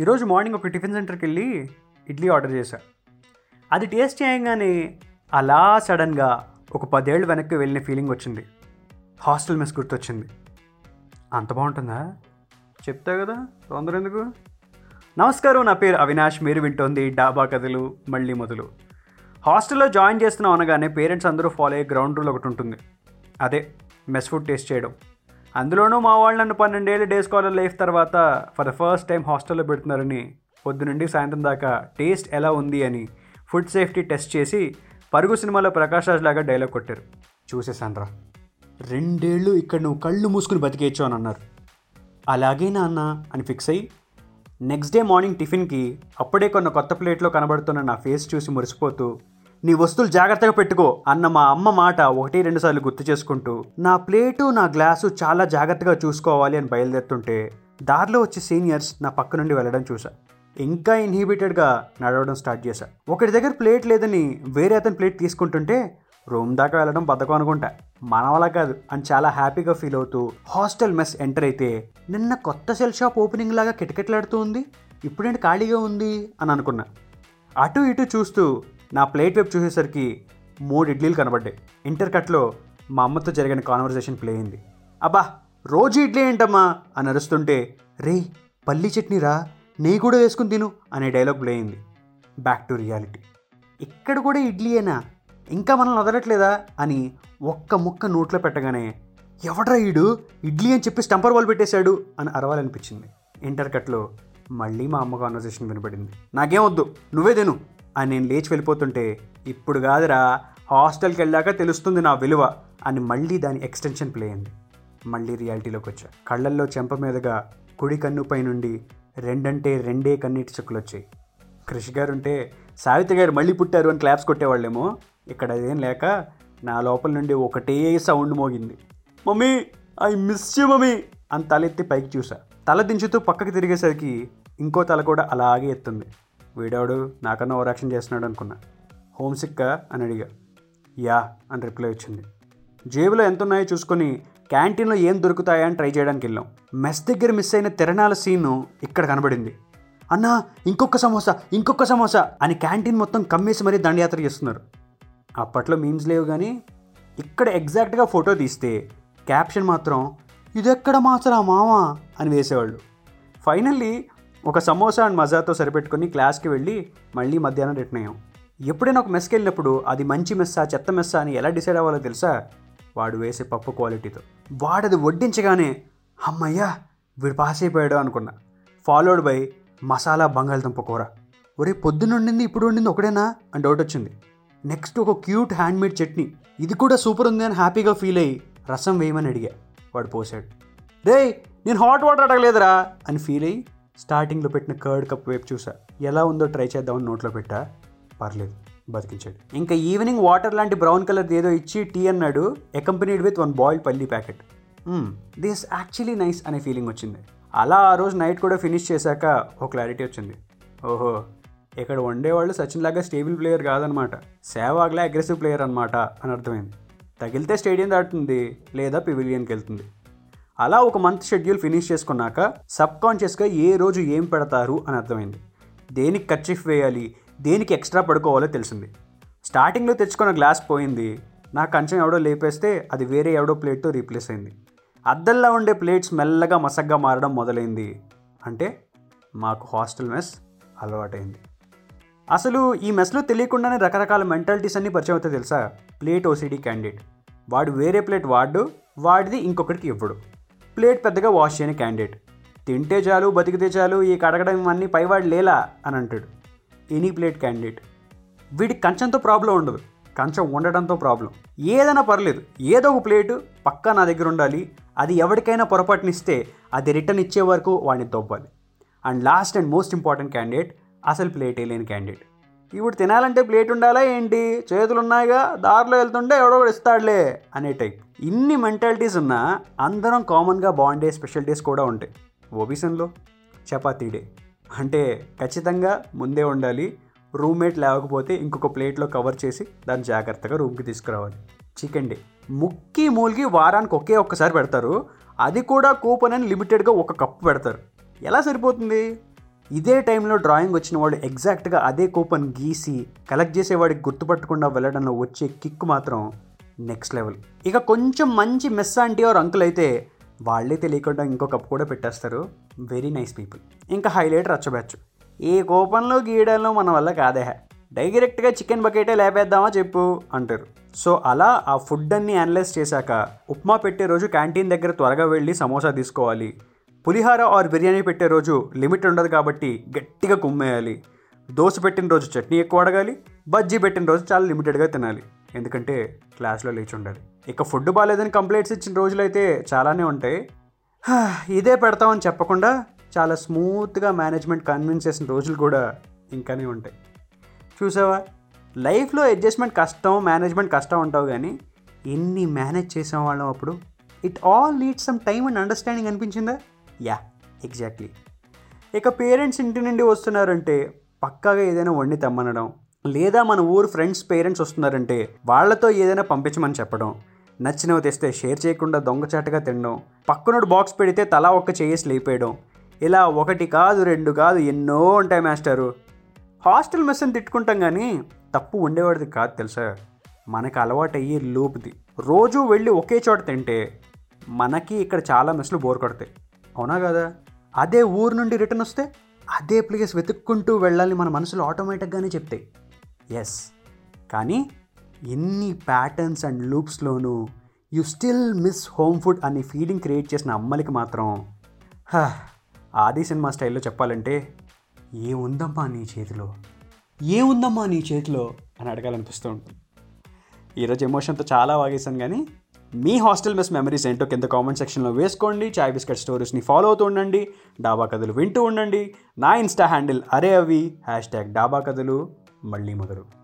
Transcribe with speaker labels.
Speaker 1: ఈరోజు మార్నింగ్ ఒక టిఫిన్ సెంటర్కి వెళ్ళి ఇడ్లీ ఆర్డర్ చేశా. అది టేస్ట్ చేయగానే అలా సడన్గా ఒక పదేళ్ళు వెనక్కి వెళ్ళిన ఫీలింగ్ వచ్చింది. హాస్టల్ మెస్ గుర్తొచ్చింది. అంత బాగుంటుందా? చెప్తా కదా తొందర ఎందుకు? నమస్కారం నా పేరు అవినాష్. మీరు వింటోంది డాబా కథలు మళ్ళీ మొదలు. హాస్టల్లో జాయిన్ చేస్తున్నాం అనగానే పేరెంట్స్ అందరూ ఫాలో అయ్యే గ్రౌండ్ రూల్ ఒకటి ఉంటుంది. అదే మెస్ ఫుడ్ టేస్ట్ చేయడం. అందులోనూ మా వాళ్ళు నన్ను పన్నెండేళ్ళు డే స్కాలర్ లైఫ్ తర్వాత ఫర్ ద ఫస్ట్ టైం హాస్టల్లో పెడుతున్నారని పొద్దు నుండి సాయంత్రం దాకా టేస్ట్ ఎలా ఉంది అని ఫుడ్ సేఫ్టీ టెస్ట్ చేసి పరుగు సినిమాలో ప్రకాష్ రాజ్ లాగా డైలాగ్ కొట్టారు. చూసేసాన్రా రెండేళ్ళు ఇక్కడ నువ్వు కళ్ళు మూసుకుని బతికేయచ్చు అని అన్నారు. అలాగే నాన్న అని ఫిక్స్ అయ్యి నెక్స్ట్ డే మార్నింగ్ టిఫిన్కి అప్పుడే కొన్న కొత్త ప్లేట్లో కనబడుతున్న నా ఫేస్ చూసి మురిసిపోతూ నీ వస్తువులు జాగ్రత్తగా పెట్టుకో అన్న మా అమ్మ మాట ఒకటి రెండు సార్లు గుర్తు చేసుకుంటూ నా ప్లేటు నా గ్లాసు చాలా జాగ్రత్తగా చూసుకోవాలి అని బయలుదేరుతుంటే దారిలో వచ్చే సీనియర్స్ నా పక్క నుండి వెళ్ళడం చూశా. ఇంకా ఇన్హిబిటెడ్గా నడవడం స్టార్ట్ చేశా. ఒకటి దగ్గర ప్లేట్ లేదని వేరే అతని ప్లేట్ తీసుకుంటుంటే రూమ్ దాకా వెళ్ళడం బద్దకం అనుకుంటా. మనవలా కాదు అని చాలా హ్యాపీగా ఫీల్ అవుతూ హాస్టల్ మెస్ ఎంటర్ అయితే నిన్న కొత్త సెల్ షాప్ ఓపెనింగ్ లాగా కిటకిటలాడుతూ ఉంది ఇప్పుడేంటి ఖాళీగా ఉంది అని అనుకున్నా. అటు ఇటు చూస్తూ నా ప్లేట్ వైపు చూసేసరికి మూడు ఇడ్లీలు కనబడ్డాయి. ఇంటర్ కట్లో మా అమ్మతో జరిగిన కాన్వర్జేషన్ ప్లే అయింది. అబ్బా రోజు ఇడ్లీ ఏంటమ్మా? అని అరుస్తుంటే రే పల్లీ చట్నీ రా నీ కూడా వేసుకుని తిను అనే డైలాగ్ ప్లే అయింది. బ్యాక్ టు రియాలిటీ ఇక్కడ కూడా ఇడ్లీయేనా ఇంకా మనల్ని వదలట్లేదా? అని ఒక్క ముక్క నోట్లో పెట్టగానే ఎవడ్రా ఈడు? ఇడ్లీ అని చెప్పి స్టంపర్ బాల్ పెట్టేశాడు అని అరవాలనిపించింది. ఇంటర్ కట్లో మళ్ళీ మా అమ్మ కాన్వర్సేషన్ వినపడింది. నాకేం వద్దు నువ్వే తిను. అని నేను లేచి వెళ్ళిపోతుంటే ఇప్పుడు కాదురా హాస్టల్కి వెళ్ళాక తెలుస్తుంది నా విలువ అని మళ్ళీ దాని ఎక్స్టెన్షన్ ప్లే అయింది. మళ్ళీ రియాలిటీలోకి వచ్చా. కళ్ళల్లో చెంప మీదుగా కుడి కన్నుపై నుండి రెండంటే రెండే కన్నీటి చుక్కలు వచ్చాయి. కృషి గారు ఉంటే సావిత్రి గారు మళ్ళీ పుట్టారు అని క్లాప్స్ కొట్టేవాళ్ళేమో. ఇక్కడ అదేం లేక నా లోపల నుండి ఒకటే సౌండ్ మోగింది. Mummy I miss you mummy అని తలెత్తి పైకి చూసా. తల దించుతూ పక్కకి తిరిగేసరికి ఇంకో తల కూడా అలాగే ఎత్తుంది. వీడాడు నాకన్నా ఓవరాక్షన్ చేస్తున్నాడు అనుకున్నా. హోమ్ సిక్కా అని అడిగా. యా అని రిప్లై వచ్చింది. జేబులో ఎంత ఉన్నాయో చూసుకొని క్యాంటీన్లో ఏం దొరుకుతాయా అని ట్రై చేయడానికి వెళ్ళాం. మెస్ దగ్గర మిస్ అయిన తిరణాల సీను ఇక్కడ కనబడింది. అన్నా ఇంకొక సమోసా ఇంకొక సమోసా అని క్యాంటీన్ మొత్తం కమ్మేసి మరీ దండయాత్ర చేస్తున్నారు. అప్పట్లో మీమ్స్ లేవు కానీ ఇక్కడ ఎగ్జాక్ట్గా ఫోటో తీస్తే క్యాప్షన్ మాత్రం ఇదెక్కడ మాసరా మావా అని వేసేవాళ్ళు. ఫైనల్లీ ఒక సమోసా అండ్ మజాతో సరిపెట్టుకొని క్లాస్కి వెళ్ళి మళ్ళీ మధ్యాహ్నం రిటర్న్ అయ్యాం. ఎప్పుడైనా ఒక మెస్కి వెళ్ళినప్పుడు అది మంచి మెస్సా చెత్త మెస్సా అని ఎలా డిసైడ్ అవ్వాలో తెలుసా? వాడు వేసే పప్పు క్వాలిటీతో. వాడది వడ్డించగానే అమ్మయ్యా వీడు పాస్ అయిపోయాడు అనుకున్నా. ఫాలోడ్ బై మసాలా బంగాళదుంప కూర. ఒరే పొద్దున వండింది ఇప్పుడు వండింది ఒకటేనా? అని డౌట్ వచ్చింది. నెక్స్ట్ ఒక క్యూట్ హ్యాండ్మేడ్ చట్నీ. ఇది కూడా సూపర్ ఉంది అని హ్యాపీగా ఫీల్ అయ్యి రసం వేయమని అడిగా. వాడు పోసాడు. రే నేను హాట్ వాటర్ అడగలేదురా అని ఫీల్ అయ్యి స్టార్టింగ్లో పెట్టిన కర్డ్ కప్ వైపు చూసా. ఎలా ఉందో ట్రై చేద్దామని నోట్లో పెట్టా. పర్లేదు బతికించాడు. ఇంకా ఈవినింగ్ వాటర్ లాంటి బ్రౌన్ కలర్ ఏదో ఇచ్చి టీ అన్నాడు. అకంపెనీడ్ విత్ వన్ బాయిల్డ్ పల్లీ ప్యాకెట్. దిస్ యాక్చువల్లీ నైస్ అనే ఫీలింగ్ వచ్చింది. అలా ఆ రోజు నైట్ కూడా ఫినిష్ చేశాక ఓ క్లారిటీ వచ్చింది. ఓహో ఇక్కడ వండేవాళ్ళు సచిన్ లాగా స్టేబుల్ ప్లేయర్ కాదనమాట. సేవాగ్లా అగ్రెసివ్ ప్లేయర్ అనమాట అని అర్థమైంది. తగిలితే స్టేడియం దాటుతుంది లేదా పివిలియన్కి వెళ్తుంది. అలా ఒక మంత్ షెడ్యూల్ ఫినిష్ చేసుకున్నాక సబ్ కాన్షియస్గా ఏ రోజు ఏం పెడతారు అని అర్థమైంది. దేనికి కర్చీఫ్ వేయాలి దేనికి ఎక్స్ట్రా పడుకోవాలో తెలిసింది. స్టార్టింగ్లో తెచ్చుకున్న గ్లాస్ పోయింది. నా కంచం ఎవడో లేపేస్తే అది వేరే ఎవడో ప్లేట్తో రీప్లేస్ అయింది. అద్దల్లా ఉండే ప్లేట్స్ మెల్లగా మసగ్గా మారడం మొదలైంది. అంటే మాకు హాస్టల్ మెస్ అలవాటైంది. అసలు ఈ మెస్లో తెలియకుండానే రకరకాల మెంటాలిటీస్ అన్నీ పరిచయం అవుతాయి తెలుసా? ప్లేట్ ఓసీడీ క్యాండిడేట్ వాడు వేరే ప్లేట్ వాడు వాడిది ఇంకొకటికి ఇవ్వడు. ప్లేట్ పెద్దగా వాష్ చేయని క్యాండిడేట్. తింటే చాలు బతికితే చాలు ఈ కడగడం ఇవన్నీ పైవాడు లేలా అని అంటాడు ఎనీ ప్లేట్ క్యాండిడేట్. వీడికి కంచంతో ప్రాబ్లం ఉండదు. కంచం ఉండడంతో ప్రాబ్లం. ఏదైనా పర్లేదు. ఏదో ఒక ప్లేటు పక్కా నా దగ్గర ఉండాలి. అది ఎవరికైనా పొరపాటునిస్తే అది రిటర్న్ ఇచ్చే వరకు వాడిని దొబ్బాలి and last and most important candidate అసలు ప్లేట్ లేని క్యాండిడేట్. ఇప్పుడు తినాలంటే ప్లేట్ ఉండాలా ఏంటి? చేతులు ఉన్నాయిగా దారిలో వెళ్తుంటే ఎవడో ఇస్తాడులే అనే టైప్. ఇన్ని మెంటాలిటీస్ ఉన్నా అందరం కామన్గా బాగుండే స్పెషల్ డేస్ కూడా ఉంటాయి. ఓబీసన్లో చపాతీ డే. అంటే ఖచ్చితంగా ముందే ఉండాలి. రూమ్మేట్ లేకపోతే ఇంకొక ప్లేట్లో కవర్ చేసి దాన్ని జాగ్రత్తగా రూమ్కి తీసుకురావాలి. Chicken day. ముక్కి మూలికి వారానికి ఒకే ఒక్కసారి పెడతారు. అది కూడా కూపన్ అని లిమిటెడ్గా ఒక కప్పు పెడతారు. ఎలా సరిపోతుంది? ఇదే టైంలో డ్రాయింగ్ వచ్చిన వాడు ఎగ్జాక్ట్గా అదే కూపన్ గీసి కలెక్ట్ చేసేవాడికి గుర్తుపట్టకుండా వెళ్ళడంలో వచ్చే కిక్ మాత్రం నెక్స్ట్ లెవెల్. ఇక కొంచెం మంచి మెస్ ఆంటీ ఆర్ అంకుల్ అయితే వాళ్ళే తెలియకుండా ఇంకో కప్ కూడా పెట్టేస్తారు. వెరీ నైస్ పీపుల్ ఇంకా హైలైట్ రచ్చబెచ్చు. ఈ కూపన్లో గీయడంలో మన వల్ల కాదే. డైరెక్ట్గా చికెన్ బకెటే లేపేద్దామా చెప్పు అంటారు. సో అలా ఆ ఫుడ్ అన్ని అనలైజ్ చేశాక ఉప్మా పెట్టే రోజు క్యాంటీన్ దగ్గర త్వరగా వెళ్ళి సమోసా తీసుకోవాలి. పులిహార ఆర్ బిర్యానీ పెట్టే రోజు లిమిట్ ఉండదు కాబట్టి గట్టిగా కుమ్మేయాలి. దోశ పెట్టిన రోజు చట్నీ ఎక్కువ అడగాలి బజ్జీ పెట్టిన రోజు చాలా లిమిటెడ్గా తినాలి. ఎందుకంటే క్లాస్లో లేచి ఉండాలి. ఇక ఫుడ్ బాగాలేదని కంప్లైంట్స్ ఇచ్చిన రోజులైతే చాలానే ఉంటాయి. ఇదే పెడతామని చెప్పకుండా చాలా స్మూత్గా మేనేజ్మెంట్ కన్విన్స్ చేసిన రోజులు కూడా ఇంకానే ఉంటాయి. చూసావా? లైఫ్లో అడ్జస్ట్మెంట్ కష్టం మేనేజ్మెంట్ కష్టం ఉంటావు కానీ ఎన్ని మేనేజ్ చేసాం వాళ్ళం అప్పుడు? It all needs some time and understanding అనిపించిందా? Yeah exactly. ఇక పేరెంట్స్ ఇంటి నుండి వస్తున్నారంటే పక్కాగా ఏదైనా వండి తెమ్మనడం లేదా మన ఊరు ఫ్రెండ్స్ పేరెంట్స్ వస్తున్నారంటే వాళ్ళతో ఏదైనా పంపించమని చెప్పడం నచ్చినవి తెస్తే షేర్ చేయకుండా దొంగచాటుగా తినడం పక్కనోడు బాక్స్ పెడితే తలా ఒక్క చేసి లేపేయడం ఇలా ఒకటి కాదు రెండు కాదు ఎన్నో ఉంటాయి మాస్టరు. హాస్టల్ మెస్ తిట్టుకుంటాం కానీ తప్పు ఉండేవాడిది కాదు తెలుసా? మనకు అలవాటు అయ్యే లోపుది. రోజు వెళ్ళి ఒకే చోట తింటే మనకి ఇక్కడ చాలా మెస్లు బోర్ కొడతాయి. అవునా కదా? అదే ఊరు నుండి రిటర్న్ వస్తే అదే ప్లేస్ వెతుక్కుంటూ వెళ్ళాలని మన మనసులో ఆటోమేటిక్గానే చెప్తాయి. ఎస్ కానీ ఎన్ని patterns and లూప్స్లోనూ you still miss home food అనే ఫీలింగ్ క్రియేట్ చేసిన అమ్మలకి మాత్రం ఆది సినిమా స్టైల్లో చెప్పాలంటే ఏముందమ్మా నీ చేతిలో? ఏముందమ్మా నీ చేతిలో? అని అడగాలనిపిస్తూ ఉంటుంది. ఈరోజు ఎమోషన్తో చాలా వాగేశాను కానీ మీ హాస్టల్ మెస్ మెమరీస్ ఏంటో కింద కామెంట్ సెక్షన్లో వేసుకోండి. చాయ్ బిస్కెట్ స్టోరీస్ని ఫాలో అవుతూ ఉండండి. డాబా కథలు వింటూ ఉండండి. నా ఇన్స్టా హ్యాండిల్ అరే అవి. హ్యాష్ ట్యాగ్ డాబా కథలు. మళ్ళీ మొదలు.